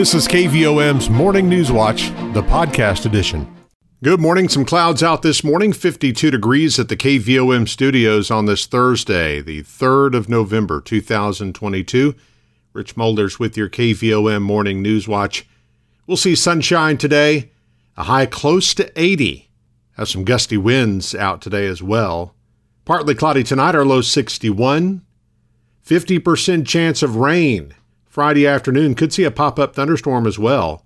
This is KVOM's Morning News Watch, the podcast edition. Good morning. Some clouds out this morning, 52 degrees at the KVOM studios on this Thursday, the 3rd of November, 2022. Rich Mulders with your KVOM Morning News Watch. We'll see sunshine today, a high close to 80. Have some gusty winds out today as well. Partly cloudy tonight, our low 61. 50% chance of rain Friday afternoon. Could see a pop up thunderstorm as well.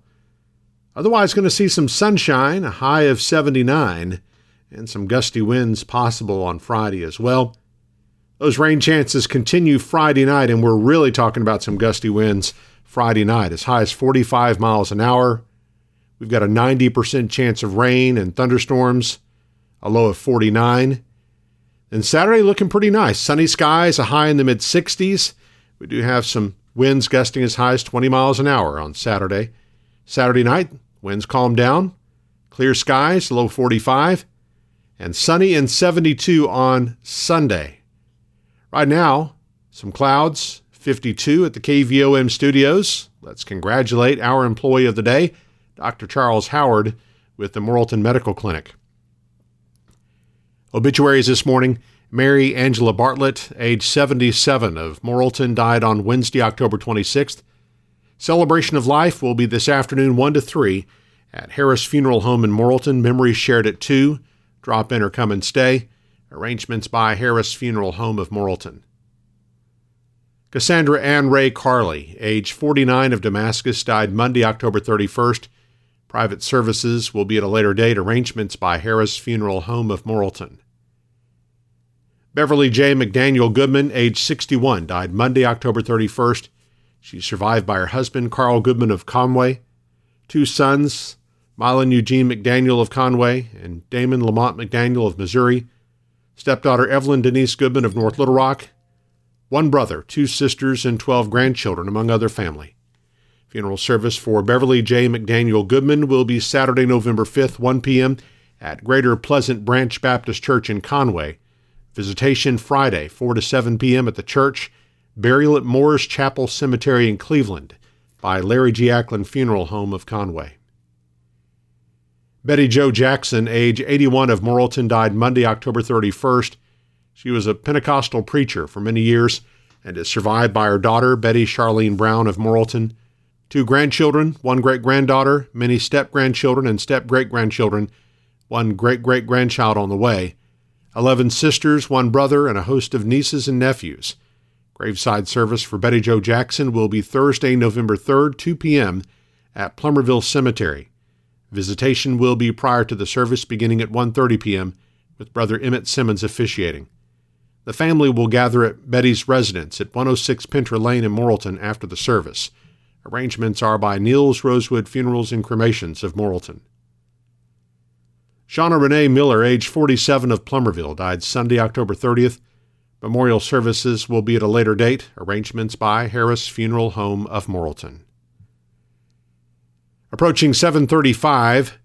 Otherwise, going to see some sunshine, a high of 79, and some gusty winds possible on Friday as well. Those rain chances continue Friday night, and we're really talking about some gusty winds Friday night, as high as 45 miles an hour. We've got a 90% chance of rain and thunderstorms, a low of 49. And Saturday looking pretty nice. Sunny skies, a high in the mid 60s. We do have some winds gusting as high as 20 miles an hour on Saturday. Saturday night, winds calm down, clear skies, low 45, and sunny and 72 on Sunday. Right now, some clouds, 52 at the KVOM studios. Let's congratulate our employee of the day, Dr. Charles Howard with the Morrilton Medical Clinic. Obituaries this morning Mary Angela Bartlett, age 77, of Morrilton, died on Wednesday, October 26th. Celebration of life will be this afternoon 1 to 3 at Harris Funeral Home in Morrilton. Memories shared at 2. Drop in or come and stay. Arrangements by Harris Funeral Home of Morrilton. Cassandra Ann Ray Carley, age 49 of Damascus, died Monday, October 31st. Private services will be at a later date. Arrangements by Harris Funeral Home of Morrilton. Beverly J. McDaniel Goodman, age 61, died Monday, October 31st. She's survived by her husband, Carl Goodman of Conway, two sons, Mylon Eugene McDaniel of Conway and Damon Lamont McDaniel of Missouri, stepdaughter Evelyn Denise Goodman of North Little Rock, one brother, two sisters, and 12 grandchildren, among other family. Funeral service for Beverly J. McDaniel Goodman will be Saturday, November 5th, 1 p.m. at Greater Pleasant Branch Baptist Church in Conway. Visitation Friday, 4 to 7 p.m. at the church. Burial at Moores Chapel Cemetery in Cleveland by Larry G. Ackland Funeral Home of Conway. Betty Jo Jackson, age 81 of Morrilton, died Monday, October 31st. She was a Pentecostal preacher for many years and is survived by her daughter, Betty Charlene Brown of Morrilton, two grandchildren, one great granddaughter, many step grandchildren and step great grandchildren, one great great grandchild on the way. 11 sisters, one brother, and a host of nieces and nephews. Graveside service for Betty Jo Jackson will be Thursday, November 3rd, 2 p.m. at Plumerville Cemetery. Visitation will be prior to the service beginning at 1:30 p.m. with Brother Emmett Simmons officiating. The family will gather at Betty's residence at 106 Pinter Lane in Morrilton after the service. Arrangements are by Niels Rosewood Funerals and Cremations of Morrilton. Shauna Renee Miller, age 47 of Plumerville, died Sunday, October 30th. Memorial services will be at a later date. Arrangements by Harris Funeral Home of Morrilton. Approaching 735,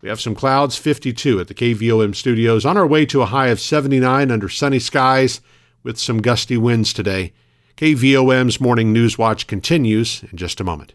we have some clouds, 52 at the KVOM studios. On our way to a high of 79 under sunny skies with some gusty winds today. KVOM's Morning News Watch continues in just a moment.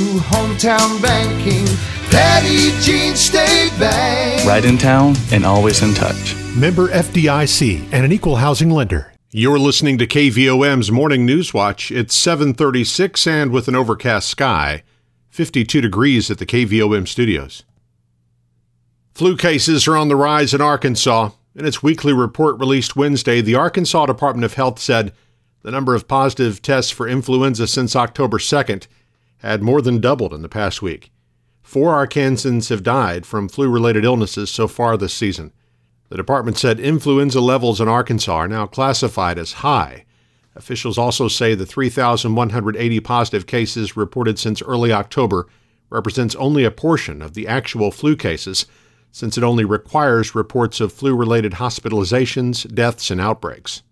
hometown banking. Petit Jean State Bank. Right in town and always in touch. Member FDIC and an equal housing lender. You're listening to KVOM's Morning News Watch. It's 736 and with an overcast sky, 52 degrees at the KVOM studios. Flu cases are on the rise in Arkansas. In its weekly report released Wednesday, the Arkansas Department of Health said the number of positive tests for influenza since October 2nd had more than doubled in the past week. Four Arkansans have died from flu related illnesses so far this season. The department said influenza levels in Arkansas are now classified as high. Officials also say the 3,180 positive cases reported since early October represents only a portion of the actual flu cases. since it only requires reports of flu related hospitalizations, deaths, and outbreaks.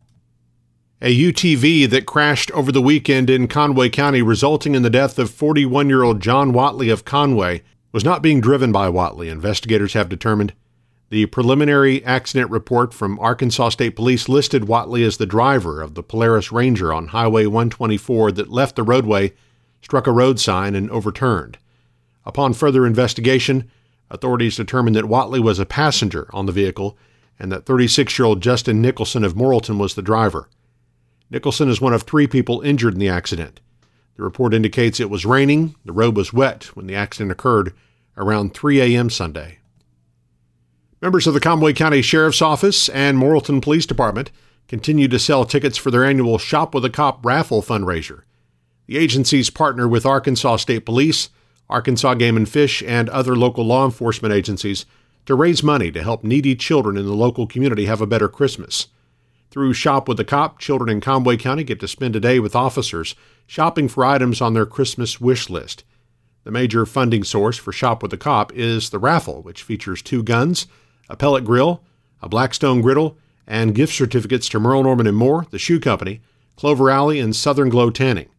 A UTV that crashed over the weekend in Conway County, resulting in the death of 41 year old John Watley of Conway, was not being driven by Watley, investigators have determined. The preliminary accident report from Arkansas State Police listed Watley as the driver of the Polaris Ranger on Highway 124 that left the roadway, struck a road sign, and overturned. Upon further investigation, authorities determined that Watley was a passenger on the vehicle and that 36 year old Justin Nicholson of Morrilton was the driver. Nicholson is one of three people injured in the accident. The report indicates it was raining, the road was wet when the accident occurred around 3 a.m. Sunday. Members of the Conway County Sheriff's Office and Morrilton Police Department continue to sell tickets for their annual Shop with a Cop raffle fundraiser. The agencies partner with Arkansas State Police, Arkansas Game and Fish, and other local law enforcement agencies to raise money to help needy children in the local community have a better Christmas. Through Shop with a Cop, children in Conway County get to spend a day with officers shopping for items on their Christmas wish list. The major funding source for Shop with a Cop is the raffle, which features two guns, a pellet grill, a Blackstone griddle, and gift certificates to Merle Norman and Moore, the shoe company, Clover Alley, and Southern Glow Tanning.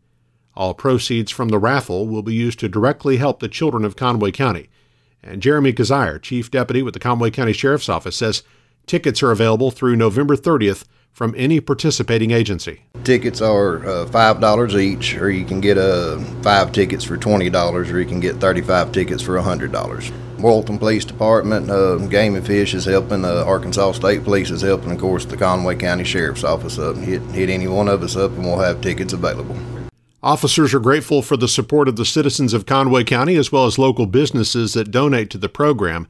All proceeds from the raffle will be used to directly help the children of Conway County. And Jeremy Kazire, Chief Deputy with the Conway County Sheriff's Office, says tickets are available through November 30th from any participating agency. Tickets are uh, $5 each, or you can get uh, five tickets for $20, or you can get 35 tickets for $100. Morrilton Police Department, uh, Game and Fish is helping, uh, Arkansas State Police is helping, of course, the Conway County Sheriff's Office up. Hit, hit any one of us up, and we'll have tickets available. Officers are grateful for the support of the citizens of Conway County as well as local businesses that donate to the program,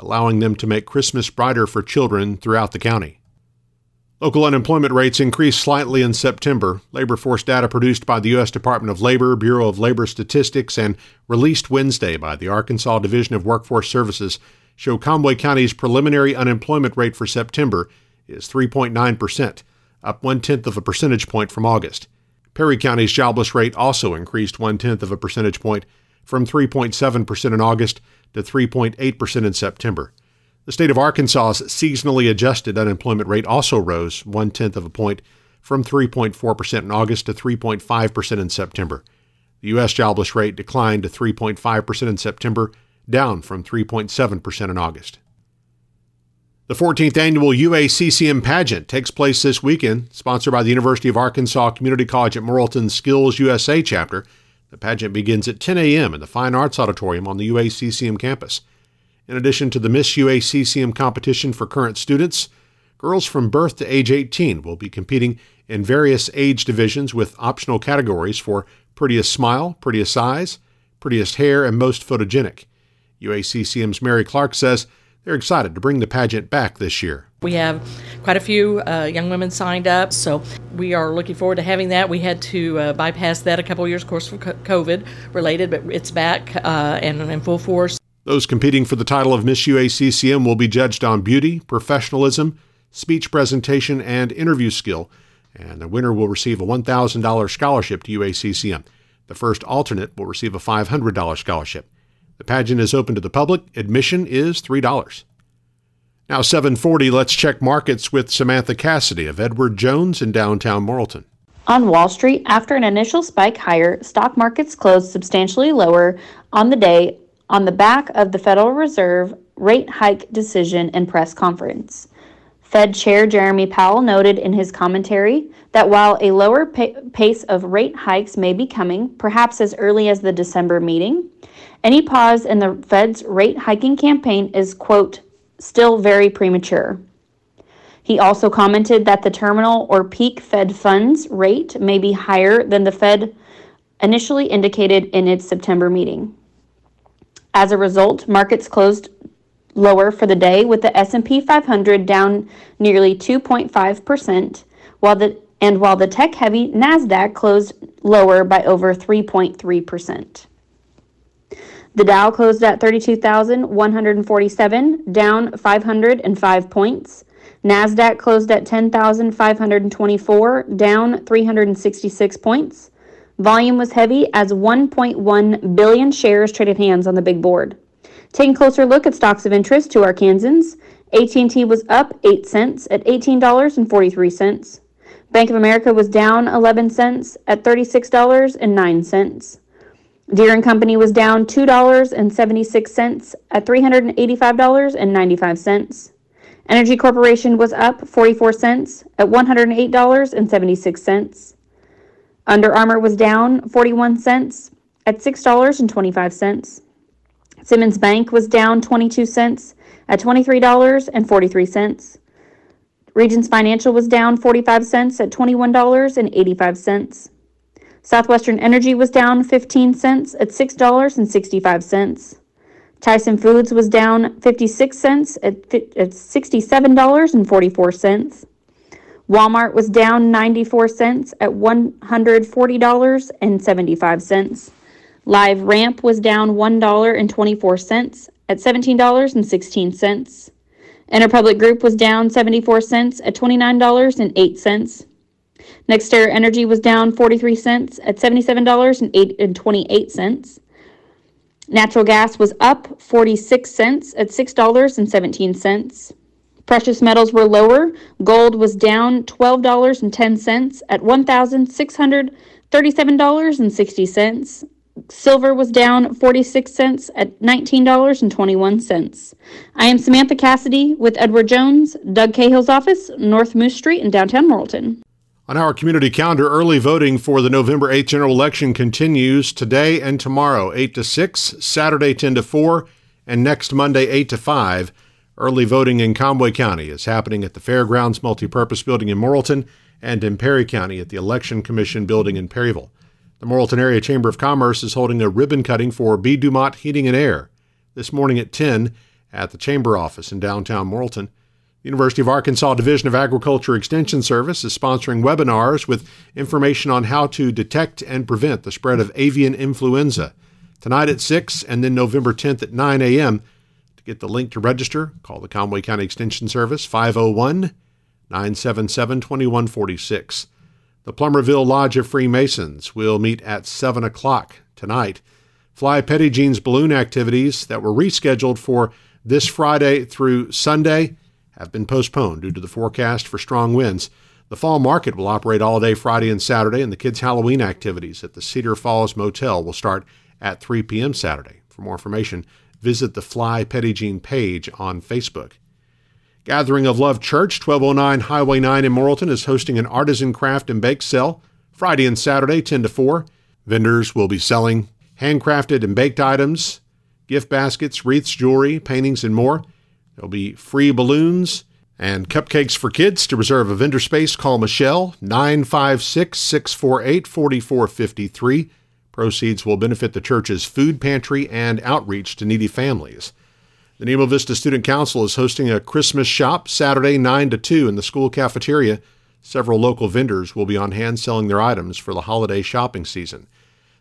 allowing them to make Christmas brighter for children throughout the county. Local unemployment rates increased slightly in September. Labor force data produced by the U.S. Department of Labor, Bureau of Labor Statistics, and released Wednesday by the Arkansas Division of Workforce Services show Conway County's preliminary unemployment rate for September is 3.9%, up one tenth of a percentage point from August. Perry County's jobless rate also increased one tenth of a percentage point from 3.7% in August to 3.8% in September. The state of Arkansas's seasonally adjusted unemployment rate also rose one tenth of a point from 3.4% in August to 3.5% in September. The U.S. jobless rate declined to 3.5% in September, down from 3.7% in August. The 14th annual UACCM pageant takes place this weekend, sponsored by the University of Arkansas Community College at Morrilton Skills USA chapter. The pageant begins at 10 a.m. in the Fine Arts Auditorium on the UACCM campus. In addition to the Miss UACCM competition for current students, girls from birth to age 18 will be competing in various age divisions with optional categories for prettiest smile, prettiest eyes, prettiest hair, and most photogenic. UACCM's Mary Clark says they're excited to bring the pageant back this year. We have quite a few uh, young women signed up, so we are looking forward to having that. We had to uh, bypass that a couple years, of course, for COVID related, but it's back uh, and in full force. Those competing for the title of Miss UACCM will be judged on beauty, professionalism, speech presentation, and interview skill, and the winner will receive a $1,000 scholarship to UACCM. The first alternate will receive a $500 scholarship. The pageant is open to the public. Admission is $3. Now 740, let's check markets with Samantha Cassidy of Edward Jones in downtown Morrilton. On Wall Street, after an initial spike higher, stock markets closed substantially lower on the day on the back of the Federal Reserve rate hike decision and press conference. Fed Chair Jerome Powell noted in his commentary that while a lower pa- pace of rate hikes may be coming, perhaps as early as the December meeting, any pause in the Fed's rate hiking campaign is, quote, still very premature. He also commented that the terminal or peak Fed funds rate may be higher than the Fed initially indicated in its September meeting. As a result, markets closed lower for the day with the S&P 500 down nearly 2.5% while the and while the tech-heavy Nasdaq closed lower by over 3.3%. The Dow closed at 32,147, down 505 points. Nasdaq closed at 10,524, down 366 points. Volume was heavy as 1.1 billion shares traded hands on the big board. Taking a closer look at stocks of interest to Arkansans, AT&T was up 8 cents at $18.43. Bank of America was down 11 cents at $36.09. Deere and Company was down $2.76 at $385.95. Entergy Corporation was up 44 cents at $108.76. Under Armour was down 41 cents at $6.25. Simmons Bank was down 22 cents at $23.43. Regions Financial was down 45 cents at $21.85. Southwestern Energy was down 15 cents at $6.65. Tyson Foods was down 56 cents at, at $67.44. Walmart was down 94 cents at $140.75. LiveRamp was down $1.24 at $17.16. Interpublic Group was down 74 cents at $29.08. NextEra Energy was down 43 cents at $77.28. Natural gas was up 46 cents at $6.17. Precious metals were lower. Gold was down $12.10 at $1,637.60. Silver was down 46 cents at $19.21. I am Samantha Cassidy with Edward Jones, Doug Cahill's office, North Moose Street in downtown Morrilton. On our community calendar, early voting for the November 8th general election continues today and tomorrow, 8 to 6, Saturday 10 to 4, and next Monday 8 to 5. Early voting in Conway County is happening at the Fairgrounds Multipurpose Building in Morrilton and in Perry County at the Election Commission Building in Perryville. The Morrilton Area Chamber of Commerce is holding a ribbon cutting for B. Dumont Heating and Air this morning at 10 at the Chamber office in downtown Morrilton. University of Arkansas Division of Agriculture Extension Service is sponsoring webinars with information on how to detect and prevent the spread of avian influenza. Tonight at 6 and then November 10th at 9 a.m. To get the link to register, call the Conway County Extension Service 501 977 2146. The Plumerville Lodge of Freemasons will meet at 7 o'clock tonight. Fly Petit Jean's balloon activities that were rescheduled for this Friday through Sunday have been postponed due to the forecast for strong winds. The fall market will operate all day Friday and Saturday, and the kids' Halloween activities at the Cedar Falls Motel will start at 3 p.m. Saturday. For more information, visit the Fly Petit page on Facebook. Gathering of Love Church, 1209 Highway 9 in Morrilton, is hosting an artisan craft and bake sale Friday and Saturday, 10 to 4. Vendors will be selling handcrafted and baked items, gift baskets, wreaths, jewelry, paintings, and more. There'll be free balloons and cupcakes for kids. To reserve a vendor space, call Michelle 956 648 4453. Proceeds will benefit the church's food pantry and outreach to needy families. The Nemo Vista Student Council is hosting a Christmas shop Saturday 9 to 2 in the school cafeteria. Several local vendors will be on hand selling their items for the holiday shopping season.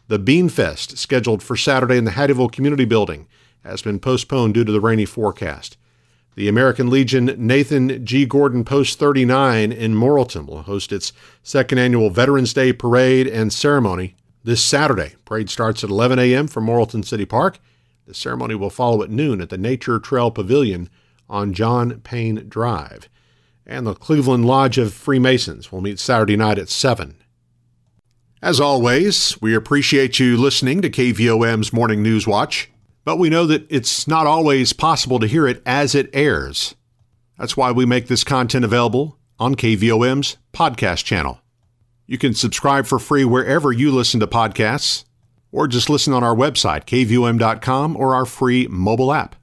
The Bean Fest, scheduled for Saturday in the Hattieville Community Building, has been postponed due to the rainy forecast. The American Legion Nathan G. Gordon Post 39 in Morrilton will host its second annual Veterans Day Parade and Ceremony this Saturday. Parade starts at 11 a.m. from Morrilton City Park. The ceremony will follow at noon at the Nature Trail Pavilion on John Payne Drive. And the Cleveland Lodge of Freemasons will meet Saturday night at 7. As always, we appreciate you listening to KVOM's Morning News Watch but we know that it's not always possible to hear it as it airs. That's why we make this content available on KVOM's podcast channel. You can subscribe for free wherever you listen to podcasts, or just listen on our website, kvom.com, or our free mobile app.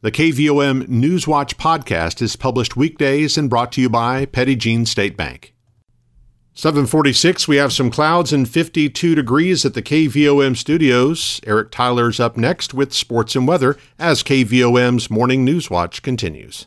The KVOM Newswatch podcast is published weekdays and brought to you by Petit Jean State Bank. 746, we have some clouds and 52 degrees at the KVOM studios. Eric Tyler's up next with sports and weather as KVOM's Morning News Watch continues.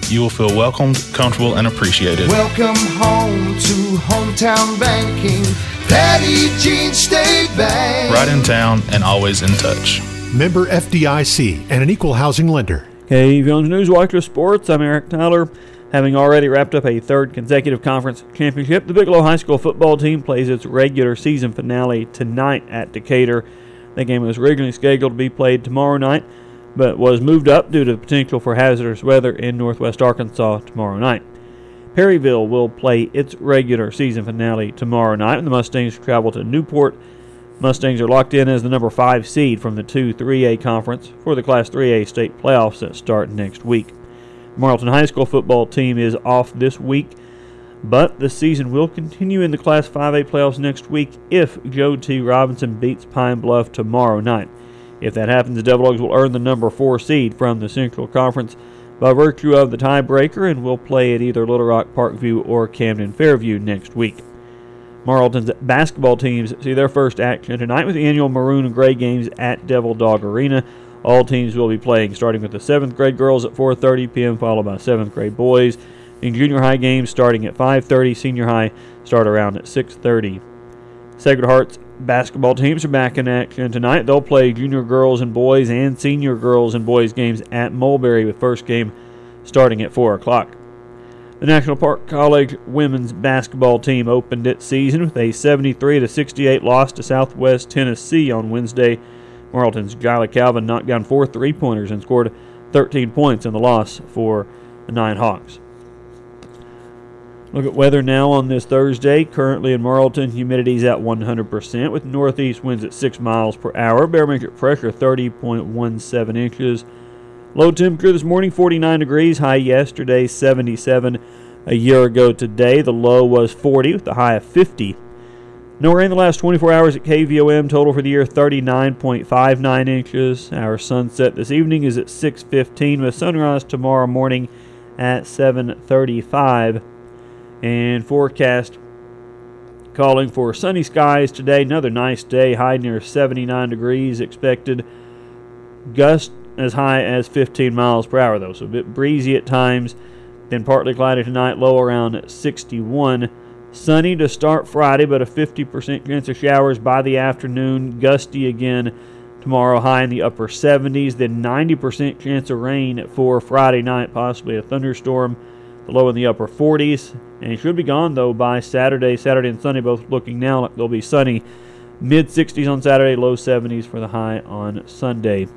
you will feel welcomed, comfortable, and appreciated. Welcome home to hometown banking. Petit Jean State Bank. Right in town and always in touch. Member FDIC and an equal housing lender. Hey, KVOM's News Watch with Sports. I'm Eric Tyler. Having already wrapped up a third consecutive conference championship, the Bigelow High School football team plays its regular season finale tonight at Decatur. The game was originally scheduled to be played tomorrow night, but was moved up due to potential for hazardous weather in northwest Arkansas tomorrow night. Perryville will play its regular season finale tomorrow night, and the Mustangs travel to Newport. Mustangs are locked in as the number 5 seed from the 2 3A conference for the Class 3A state playoffs that start next week. Morrilton High School football team is off this week, but the season will continue in the Class 5A playoffs next week if Joe T. Robinson beats Pine Bluff tomorrow night. If that happens, the Devil Dogs will earn the number 4 seed from the Central Conference by virtue of the tiebreaker and will play at either Little Rock, Parkview, or Camden Fairview next week. Morrilton's basketball teams see their first action tonight with the annual Maroon and Gray games at Devil Dog Arena. All teams will be playing, starting with the 7th grade girls at 4:30 p.m., followed by 7th grade boys. In junior high games starting at 5:30, senior high start around at 6:30. Sacred Heart's basketball teams are back in action tonight. They'll play junior girls and boys and senior girls and boys games at Mulberry with first game starting at 4 o'clock. The National Park College women's basketball team opened its season with a 73 to 68 loss to Southwest Tennessee on Wednesday. Morrilton's Gyla Calvin knocked down four three-pointers and scored 13 points in the loss for the Nighthawks. Look at weather now on this Thursday. Currently in Morrilton, humidity's at 100% with northeast winds at 6 miles per hour. Barometric pressure 30.17 inches. Low temperature this morning 49 degrees. High yesterday 77. A year ago today, the low was 40 with the high of 50. No rain the last 24 hours at KVOM. Total for the year 39.59 inches. Our sunset this evening is at 6:15 with sunrise tomorrow morning at 7:35 and forecast calling for sunny skies today. Another nice day, high near 79 degrees expected. Gust as high as 15 miles per hour, though, so a bit breezy at times. Then partly cloudy tonight, low around 61. Sunny to start Friday, but a 50% chance of showers by the afternoon. Gusty again tomorrow, high in the upper 70s. Then 90% chance of rain for Friday night, possibly a thunderstorm. The low in the upper 40s. And it should be gone, though, by Saturday. Saturday and Sunday both looking now like they'll be sunny. Mid 60s on Saturday, low 70s for the high on Sunday.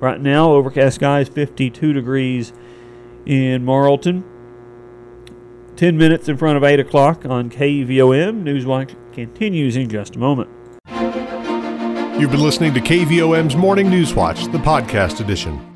Right now, overcast skies, 52 degrees in Morrilton. 10 minutes in front of 8 o'clock on KVOM. Newswatch continues in just a moment. You've been listening to KVOM's Morning News Watch, the podcast edition.